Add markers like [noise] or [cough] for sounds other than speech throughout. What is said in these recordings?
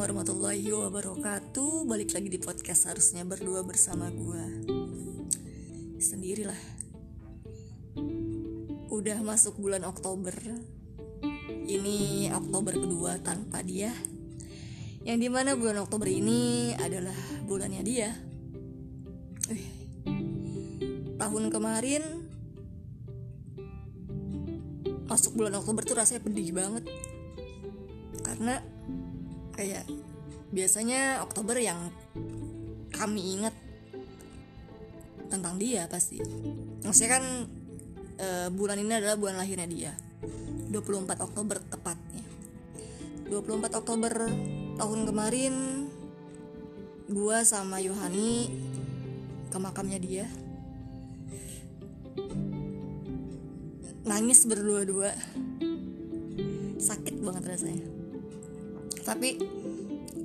warahmatullahi wabarakatuh. Balik lagi di podcast harusnya berdua bersama gue Sendirilah. Udah masuk bulan Oktober. Ini Oktober kedua tanpa dia. Yang di mana bulan Oktober ini adalah bulannya dia. Wih. Tahun kemarin Masuk bulan Oktober tuh rasanya pedih banget. Karena kayak biasanya Oktober yang kami ingat tentang dia pasti. Maksudnya kan e, bulan ini adalah bulan lahirnya dia. 24 Oktober tepatnya. 24 Oktober tahun kemarin gua sama Yohani ke makamnya dia. Nangis berdua-dua. Sakit banget rasanya tapi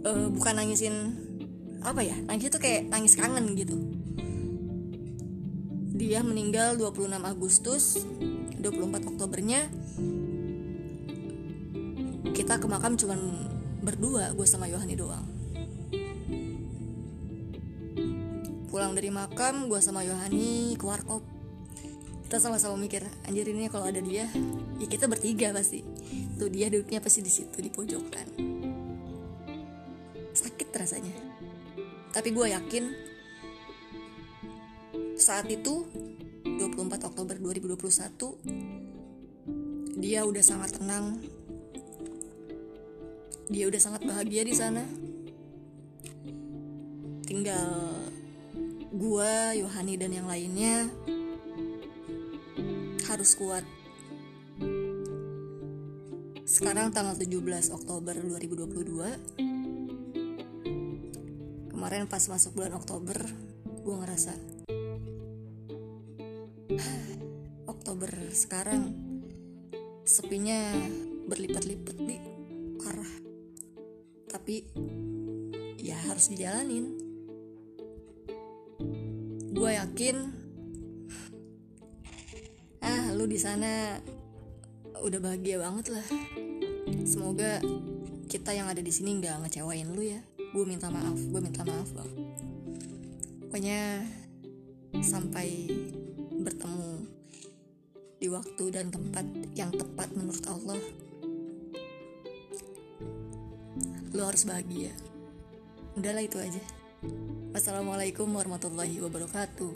uh, bukan nangisin apa ya nangis itu kayak nangis kangen gitu. Dia meninggal 26 Agustus 24 Oktobernya. Kita ke makam cuman berdua gue sama Yohani doang. Pulang dari makam gue sama Yohani ke warkop kita sama-sama mikir anjir ini kalau ada dia ya kita bertiga pasti. Tuh dia duduknya pasti di situ di pojokan rasanya. Tapi gue yakin saat itu 24 Oktober 2021 dia udah sangat tenang. Dia udah sangat bahagia di sana. Tinggal gue Yohani dan yang lainnya harus kuat. Sekarang tanggal 17 Oktober 2022 kemarin pas masuk bulan Oktober gue ngerasa [sighs] Oktober sekarang sepinya berlipat-lipat di parah. Tapi ya harus dijalanin. Gue yakin [sighs] ah lu di sana udah bahagia banget lah. Semoga kita yang ada di sini nggak ngecewain lu ya gue minta maaf gue minta maaf bang. Pokoknya sampai bertemu di waktu dan tempat yang tepat menurut Allah lo harus bahagia. Udahlah itu aja. Wassalamualaikum warahmatullahi wabarakatuh